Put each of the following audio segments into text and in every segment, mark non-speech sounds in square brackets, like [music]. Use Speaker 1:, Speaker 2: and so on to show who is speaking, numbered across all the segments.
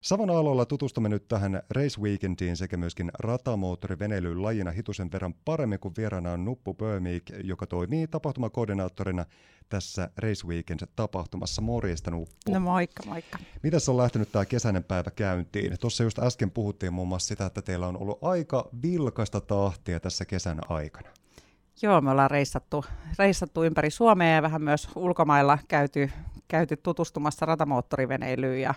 Speaker 1: Savon aloilla tutustumme nyt tähän Race Weekendiin sekä myöskin ratamoottoriveneilyyn lajina hitusen verran paremmin kuin vieraana on Nuppu Böhmik, joka toimii tapahtumakoordinaattorina tässä Race Weekend-tapahtumassa. Morjesta Nuppu.
Speaker 2: No moikka, moikka.
Speaker 1: Mitäs on lähtenyt tämä kesäinen päivä käyntiin? Tuossa just äsken puhuttiin muun muassa sitä, että teillä on ollut aika vilkasta tahtia tässä kesän aikana.
Speaker 2: Joo, me ollaan reissattu, reissattu ympäri Suomea ja vähän myös ulkomailla käyty, käyty tutustumassa ratamoottoriveneilyyn ja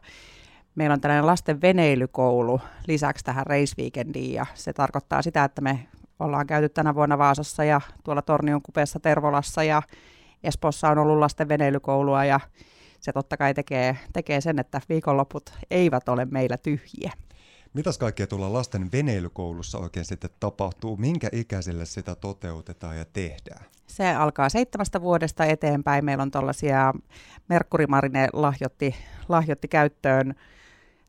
Speaker 2: Meillä on tällainen lasten veneilykoulu lisäksi tähän Race Weekendiin ja se tarkoittaa sitä, että me ollaan käyty tänä vuonna Vaasassa ja tuolla Tornion kupeessa Tervolassa ja Espoossa on ollut lasten veneilykoulua ja se totta kai tekee, tekee sen, että viikonloput eivät ole meillä tyhjiä.
Speaker 1: Mitäs kaikkea tuolla lasten veneilykoulussa oikein sitten tapahtuu? Minkä ikäisille sitä toteutetaan ja tehdään?
Speaker 2: Se alkaa seitsemästä vuodesta eteenpäin. Meillä on tuollaisia, Merkuri Marine lahjoitti, lahjoitti käyttöön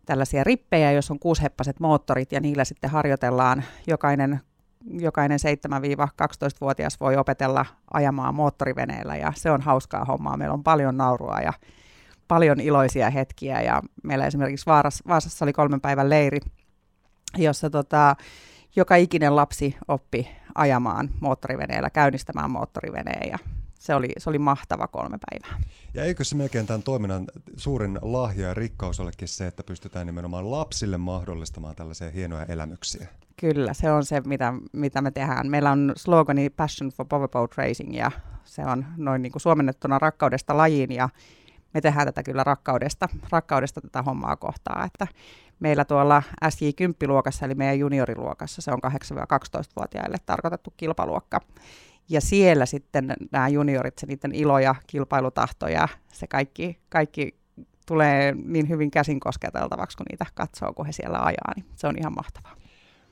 Speaker 2: tällaisia rippejä, jos on kuusheppaset moottorit ja niillä sitten harjoitellaan jokainen jokainen 7-12-vuotias voi opetella ajamaan moottoriveneellä ja se on hauskaa hommaa. Meillä on paljon naurua ja paljon iloisia hetkiä ja meillä esimerkiksi Vaasassa oli kolmen päivän leiri, jossa tota, joka ikinen lapsi oppi ajamaan moottoriveneellä, käynnistämään moottoriveneen ja se oli, se oli mahtava kolme päivää.
Speaker 1: Ja eikö se melkein tämän toiminnan suurin lahja ja rikkaus olekin se, että pystytään nimenomaan lapsille mahdollistamaan tällaisia hienoja elämyksiä?
Speaker 2: Kyllä, se on se, mitä, mitä me tehdään. Meillä on slogani Passion for Powerboat Racing ja se on noin niin kuin suomennettuna rakkaudesta lajiin ja me tehdään tätä kyllä rakkaudesta, rakkaudesta tätä hommaa kohtaa, että meillä tuolla SJ10-luokassa, eli meidän junioriluokassa, se on 8-12-vuotiaille tarkoitettu kilpaluokka. Ja siellä sitten nämä juniorit, se niiden ilo ja kilpailutahto ja se kaikki, kaikki tulee niin hyvin käsin kosketeltavaksi, kun niitä katsoo, kun he siellä ajaa, niin se on ihan mahtavaa.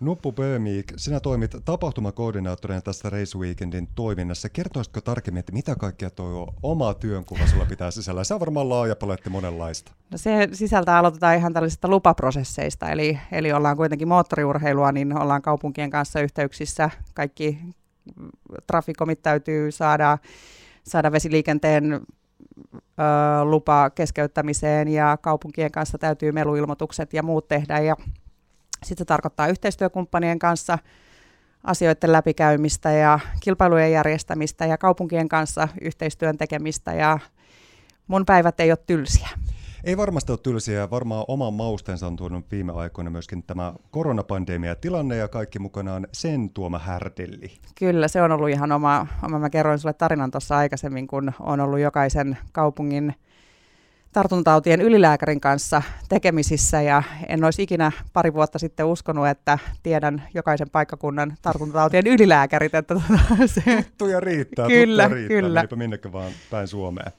Speaker 1: Nuppu Böhmik, sinä toimit tapahtumakoordinaattorina tässä Race Weekendin toiminnassa. Kertoisitko tarkemmin, että mitä kaikkea tuo oma työnkuva sulla pitää sisällä? Se on varmaan laaja paletti monenlaista.
Speaker 2: No se sisältää aloitetaan ihan tällaisista lupaprosesseista, eli, eli ollaan kuitenkin moottoriurheilua, niin ollaan kaupunkien kanssa yhteyksissä. Kaikki trafikomit täytyy saada, saada vesiliikenteen lupa keskeyttämiseen ja kaupunkien kanssa täytyy meluilmoitukset ja muut tehdä ja sitten se tarkoittaa yhteistyökumppanien kanssa asioiden läpikäymistä ja kilpailujen järjestämistä ja kaupunkien kanssa yhteistyön tekemistä ja mun päivät ei ole tylsiä.
Speaker 1: Ei varmasti ole tylsiä. Varmaan oman maustensa on tuonut viime aikoina myöskin tämä koronapandemia tilanne ja kaikki mukanaan sen tuoma härdelli.
Speaker 2: Kyllä, se on ollut ihan oma, oma mä kerroin sulle tarinan tuossa aikaisemmin, kun on ollut jokaisen kaupungin tartuntatautien ylilääkärin kanssa tekemisissä ja en olisi ikinä pari vuotta sitten uskonut, että tiedän jokaisen paikkakunnan tartuntatautien ylilääkärit. Että
Speaker 1: tuota, se... Tuttuja riittää, kyllä, tuttuja riittää, kyllä. minnekä vaan päin Suomeen.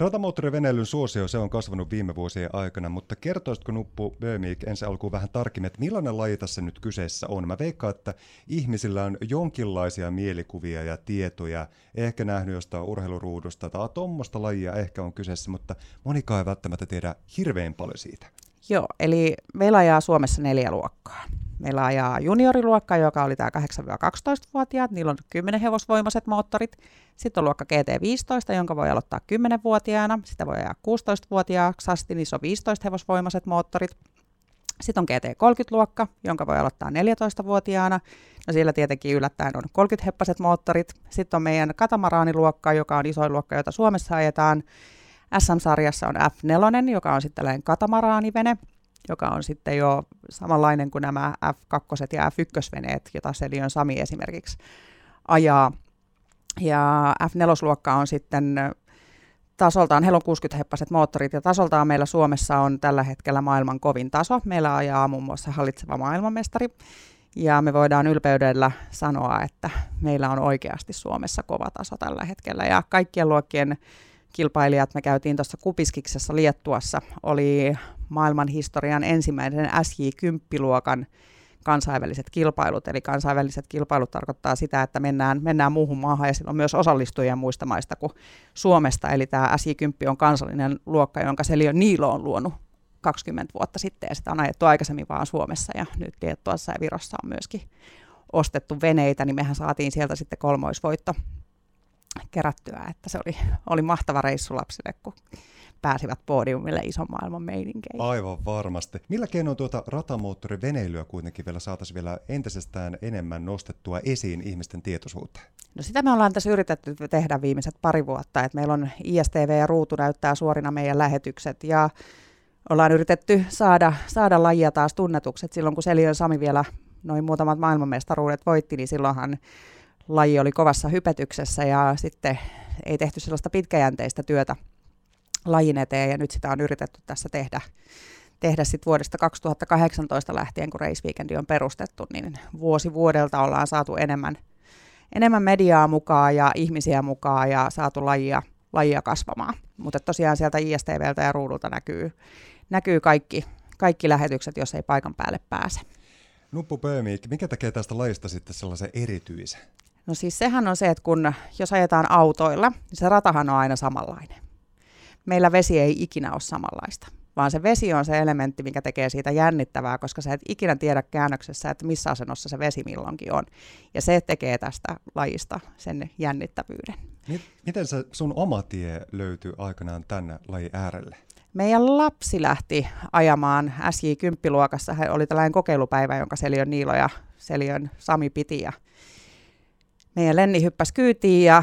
Speaker 1: Ratamoottoriveneilyn suosio se on kasvanut viime vuosien aikana, mutta kertoisitko Nuppu Böhmik ensin alkuun vähän tarkemmin, että millainen laji tässä nyt kyseessä on? Mä veikkaan, että ihmisillä on jonkinlaisia mielikuvia ja tietoja, ehkä nähnyt jostain urheiluruudusta tai tuommoista lajia ehkä on kyseessä, mutta monikaan ei välttämättä tiedä hirveän paljon siitä.
Speaker 2: Joo, eli meillä ajaa Suomessa neljä luokkaa. Meillä ajaa junioriluokka, joka oli tämä 8-12-vuotiaat, niillä on 10 hevosvoimaiset moottorit. Sitten on luokka GT15, jonka voi aloittaa 10-vuotiaana. Sitä voi ajaa 16-vuotiaaksi asti, niissä on 15 hevosvoimaiset moottorit. Sitten on GT30-luokka, jonka voi aloittaa 14-vuotiaana. No siellä tietenkin yllättäen on 30-heppaset moottorit. Sitten on meidän katamaraaniluokka, joka on isoin luokka, jota Suomessa ajetaan. SM-sarjassa on F4, joka on sitten tällainen katamaraanivene, joka on sitten jo samanlainen kuin nämä F2 ja F1-veneet, jota Selion Sami esimerkiksi ajaa. Ja F4-luokka on sitten tasoltaan, heillä on 60 heppaset moottorit ja tasoltaan meillä Suomessa on tällä hetkellä maailman kovin taso. Meillä ajaa muun muassa hallitseva maailmanmestari ja me voidaan ylpeydellä sanoa, että meillä on oikeasti Suomessa kova taso tällä hetkellä ja kaikkien luokkien kilpailijat, me käytiin tuossa Kupiskiksessa Liettuassa, oli maailman historian ensimmäisen SJ10-luokan kansainväliset kilpailut. Eli kansainväliset kilpailut tarkoittaa sitä, että mennään, mennään muuhun maahan ja silloin myös osallistujia muista maista kuin Suomesta. Eli tämä SJ10 on kansallinen luokka, jonka Selio Niilo on luonut 20 vuotta sitten ja sitä on ajettu aikaisemmin vaan Suomessa ja nyt Liettuassa ja Virossa on myöskin ostettu veneitä, niin mehän saatiin sieltä sitten kolmoisvoitto kerättyä, että se oli, oli mahtava reissu lapsille, kun pääsivät podiumille ison maailman meininkeihin.
Speaker 1: Aivan varmasti. Millä keinoin tuota ratamoottoriveneilyä kuitenkin vielä saataisiin vielä entisestään enemmän nostettua esiin ihmisten tietoisuuteen?
Speaker 2: No sitä me ollaan tässä yritetty tehdä viimeiset pari vuotta, että meillä on ISTV ja Ruutu näyttää suorina meidän lähetykset ja ollaan yritetty saada, saada lajia taas tunnetukset. Silloin kun Seliön Sami vielä noin muutamat maailmanmestaruudet voitti, niin silloinhan laji oli kovassa hypetyksessä ja sitten ei tehty sellaista pitkäjänteistä työtä lajin eteen ja nyt sitä on yritetty tässä tehdä, tehdä sit vuodesta 2018 lähtien, kun Race Weekendi on perustettu, niin vuosi vuodelta ollaan saatu enemmän, enemmän mediaa mukaan ja ihmisiä mukaan ja saatu lajia, lajia kasvamaan. Mutta tosiaan sieltä ISTVltä ja ruudulta näkyy, näkyy kaikki, kaikki lähetykset, jos ei paikan päälle pääse.
Speaker 1: Nuppu Pöömiik, mikä tekee tästä lajista sitten sellaisen erityisen?
Speaker 2: No siis sehän on se, että kun jos ajetaan autoilla, niin se ratahan on aina samanlainen. Meillä vesi ei ikinä ole samanlaista, vaan se vesi on se elementti, mikä tekee siitä jännittävää, koska sä et ikinä tiedä käännöksessä, että missä asennossa se vesi milloinkin on. Ja se tekee tästä lajista sen jännittävyyden.
Speaker 1: Miten se sun oma tie löytyi aikanaan tänne laji äärelle?
Speaker 2: Meidän lapsi lähti ajamaan SJ10-luokassa. Hän oli tällainen kokeilupäivä, jonka Seliön Niilo ja Seliön Sami piti. Ja meidän Lenni hyppäsi kyytiin ja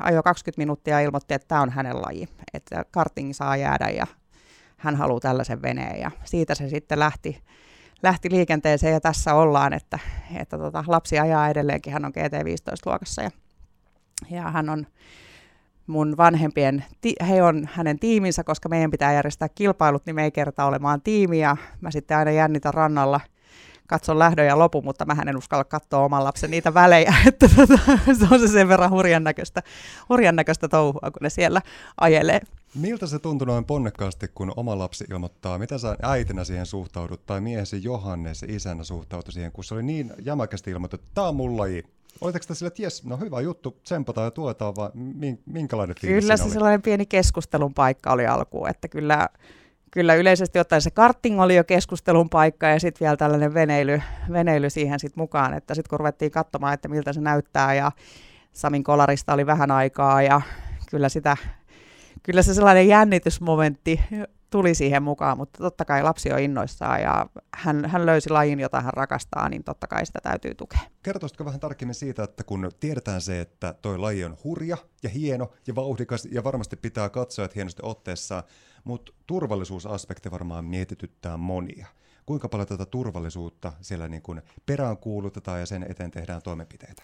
Speaker 2: ajoi 20 minuuttia ja ilmoitti, että tämä on hänen laji, että karting saa jäädä ja hän haluaa tällaisen veneen. Ja siitä se sitten lähti, lähti liikenteeseen ja tässä ollaan, että, että tota, lapsi ajaa edelleenkin, hän on GT15-luokassa ja, ja hän on mun vanhempien, he on hänen tiiminsä, koska meidän pitää järjestää kilpailut, niin me ei kerta olemaan tiimiä. Mä sitten aina jännitän rannalla, katson lähdön ja lopun, mutta mä en uskalla katsoa oman lapsen niitä välejä, [laughs] että tota, se on se sen verran hurjan näköistä, hurjan näköistä touhua, kun ne siellä ajelee.
Speaker 1: Miltä se tuntui noin ponnekkaasti, kun oma lapsi ilmoittaa, mitä sä äitinä siihen suhtaudut, tai miehesi Johannes isänä suhtautui siihen, kun se oli niin jämäkästi ilmoitettu, että tämä on mun laji, Oletteko te sillä, että jes, no hyvä juttu, tsempataan ja tuetaan, vai minkälainen
Speaker 2: fiilis Kyllä se oli? sellainen pieni keskustelun paikka oli alkuun, että kyllä, kyllä yleisesti ottaen se karting oli jo keskustelun paikka ja sitten vielä tällainen veneily, veneily siihen sit mukaan, että sitten kun ruvettiin katsomaan, että miltä se näyttää ja Samin kolarista oli vähän aikaa ja kyllä sitä kyllä se sellainen jännitysmomentti tuli siihen mukaan, mutta totta kai lapsi on innoissaan ja hän, hän löysi lajin, jota hän rakastaa, niin totta kai sitä täytyy tukea.
Speaker 1: Kertoisitko vähän tarkemmin siitä, että kun tiedetään se, että toi laji on hurja ja hieno ja vauhdikas ja varmasti pitää katsoa, että hienosti otteessa, mutta turvallisuusaspekti varmaan mietityttää monia. Kuinka paljon tätä turvallisuutta siellä niin kuin peräänkuulutetaan ja sen eteen tehdään toimenpiteitä?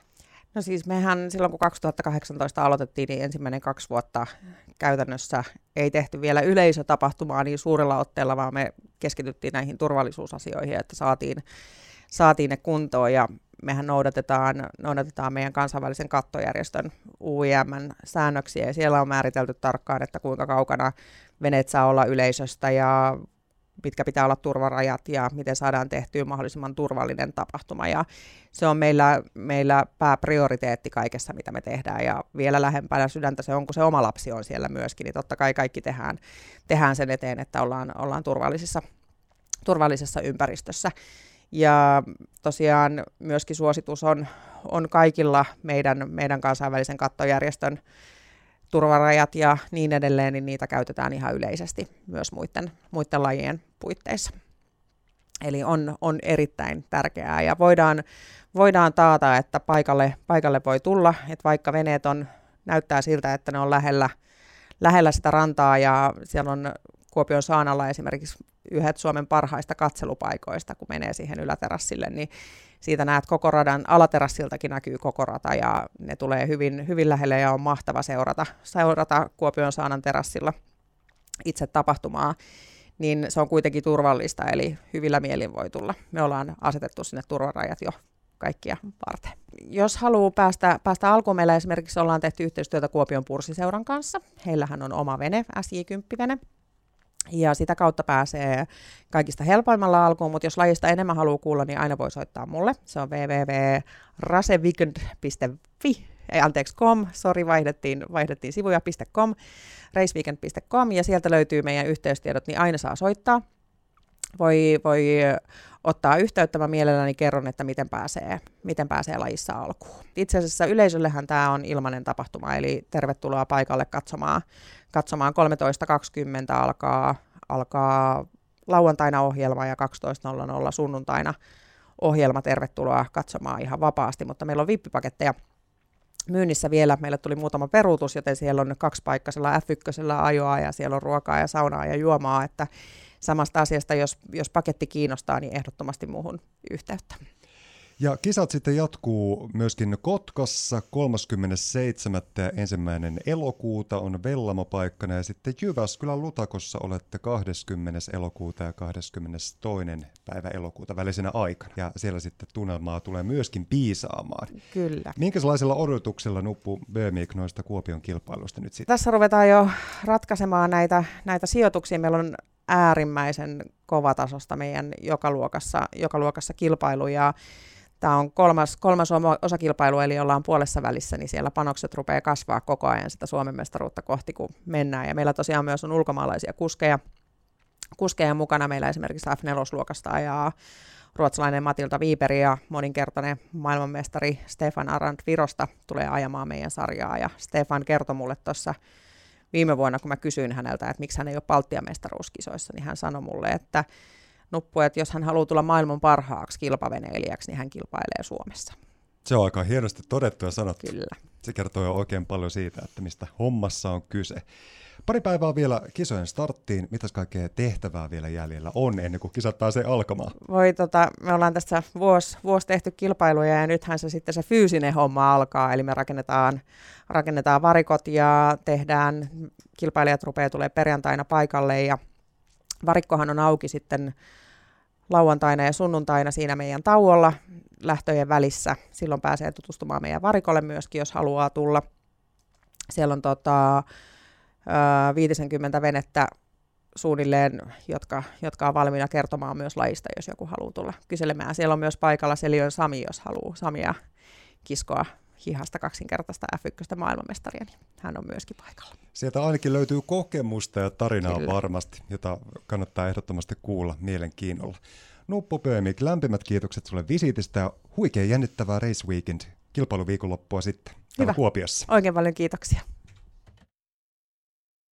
Speaker 2: No siis mehän silloin kun 2018 aloitettiin, niin ensimmäinen kaksi vuotta käytännössä ei tehty vielä yleisötapahtumaa niin suurella otteella, vaan me keskityttiin näihin turvallisuusasioihin, että saatiin, saatiin ne kuntoon ja mehän noudatetaan, noudatetaan meidän kansainvälisen kattojärjestön UIMn säännöksiä ja siellä on määritelty tarkkaan, että kuinka kaukana veneet saa olla yleisöstä ja mitkä pitää olla turvarajat ja miten saadaan tehtyä mahdollisimman turvallinen tapahtuma. Ja se on meillä, meillä pääprioriteetti kaikessa, mitä me tehdään. Ja vielä lähempänä sydäntä se on, kun se oma lapsi on siellä myöskin, niin totta kai kaikki tehdään, tehdään sen eteen, että ollaan, ollaan turvallisessa, turvallisessa ympäristössä. Ja tosiaan myöskin suositus on, on kaikilla meidän, meidän kansainvälisen kattojärjestön turvarajat ja niin edelleen, niin niitä käytetään ihan yleisesti myös muiden, muiden lajien puitteissa. Eli on, on erittäin tärkeää ja voidaan, voidaan taata, että paikalle, paikalle voi tulla, että vaikka veneet on, näyttää siltä, että ne on lähellä, lähellä sitä rantaa ja siellä on Kuopion saanalla esimerkiksi yhdet Suomen parhaista katselupaikoista, kun menee siihen yläterassille, niin siitä näet koko radan, alaterassiltakin näkyy koko rata ja ne tulee hyvin, hyvin lähelle ja on mahtava seurata, seurata Kuopion saanan terassilla itse tapahtumaa niin se on kuitenkin turvallista, eli hyvillä mielin voi tulla. Me ollaan asetettu sinne turvarajat jo kaikkia varten. Jos haluaa päästä, päästä alkuun, meillä esimerkiksi ollaan tehty yhteistyötä Kuopion Pursiseuran kanssa. Heillähän on oma vene, SJ10-vene, ja sitä kautta pääsee kaikista helpoimmalla alkuun, mutta jos lajista enemmän haluaa kuulla, niin aina voi soittaa mulle. Se on www.raseweekend.fi, ei anteeksi com, sori vaihdettiin, vaihdettiin sivuja.com, raceweekend.com ja sieltä löytyy meidän yhteystiedot, niin aina saa soittaa. Voi, voi ottaa yhteyttä, mä mielelläni kerron, että miten pääsee, miten pääsee lajissa alkuun. Itse asiassa yleisöllehän tämä on ilmainen tapahtuma, eli tervetuloa paikalle katsomaan, katsomaan 13.20 alkaa, alkaa lauantaina ohjelma ja 12.00 sunnuntaina ohjelma. Tervetuloa katsomaan ihan vapaasti, mutta meillä on vippipaketteja myynnissä vielä. Meille tuli muutama peruutus, joten siellä on kaksipaikkaisella F1 ajoa ja siellä on ruokaa ja saunaa ja juomaa, että samasta asiasta, jos, jos paketti kiinnostaa, niin ehdottomasti muuhun yhteyttä.
Speaker 1: Ja kisat sitten jatkuu myöskin Kotkassa 37. ensimmäinen elokuuta on Vellamo-paikkana ja sitten Jyväskylän Lutakossa olette 20. elokuuta ja 22. päivä elokuuta välisenä aikana. Ja siellä sitten tunnelmaa tulee myöskin piisaamaan.
Speaker 2: Kyllä.
Speaker 1: Minkälaisilla odotuksilla nuppu Bömik noista Kuopion kilpailuista nyt sitten?
Speaker 2: Tässä ruvetaan jo ratkaisemaan näitä, näitä sijoituksia. Meillä on äärimmäisen kovatasosta meidän joka luokassa, joka luokassa kilpailu ja Tämä on kolmas, kolmas osakilpailu, eli ollaan puolessa välissä, niin siellä panokset rupeaa kasvaa koko ajan sitä Suomen mestaruutta kohti, kun mennään. Ja meillä tosiaan myös on ulkomaalaisia kuskeja, kuskeja mukana. Meillä esimerkiksi F4-luokasta ajaa ruotsalainen Matilta Viiperi ja moninkertainen maailmanmestari Stefan Arant Virosta tulee ajamaan meidän sarjaa. Ja Stefan kertoi mulle tuossa viime vuonna, kun mä kysyin häneltä, että miksi hän ei ole Baltian mestaruuskisoissa, niin hän sanoi mulle, että Nuppu, että jos hän haluaa tulla maailman parhaaksi kilpaveneilijäksi, niin hän kilpailee Suomessa.
Speaker 1: Se on aika hienosti todettu ja sanottu.
Speaker 2: Kyllä.
Speaker 1: Se kertoo jo oikein paljon siitä, että mistä hommassa on kyse. Pari päivää vielä kisojen starttiin. Mitäs kaikkea tehtävää vielä jäljellä on ennen kuin kisat pääsee alkamaan?
Speaker 2: Voi tota, me ollaan tässä vuosi, vuosi tehty kilpailuja ja nythän se sitten se fyysinen homma alkaa. Eli me rakennetaan, rakennetaan varikot ja tehdään, kilpailijat rupeaa tulee perjantaina paikalle ja varikkohan on auki sitten lauantaina ja sunnuntaina siinä meidän tauolla lähtöjen välissä. Silloin pääsee tutustumaan meidän varikolle myöskin, jos haluaa tulla. Siellä on tota, 50 venettä suunnilleen, jotka, jotka on valmiina kertomaan myös lajista, jos joku haluaa tulla kyselemään. Siellä on myös paikalla Selion Sami, jos haluaa Samia kiskoa hihasta kaksinkertaista F1 maailmanmestaria, niin hän on myöskin paikalla.
Speaker 1: Sieltä ainakin löytyy kokemusta ja tarinaa Kyllä. varmasti, jota kannattaa ehdottomasti kuulla mielenkiinnolla. Nuppo Pöömik, lämpimät kiitokset sulle visiitistä ja huikein jännittävää Race Weekend kilpailuviikonloppua sitten Hyvä. Kuopiossa.
Speaker 2: Oikein paljon kiitoksia.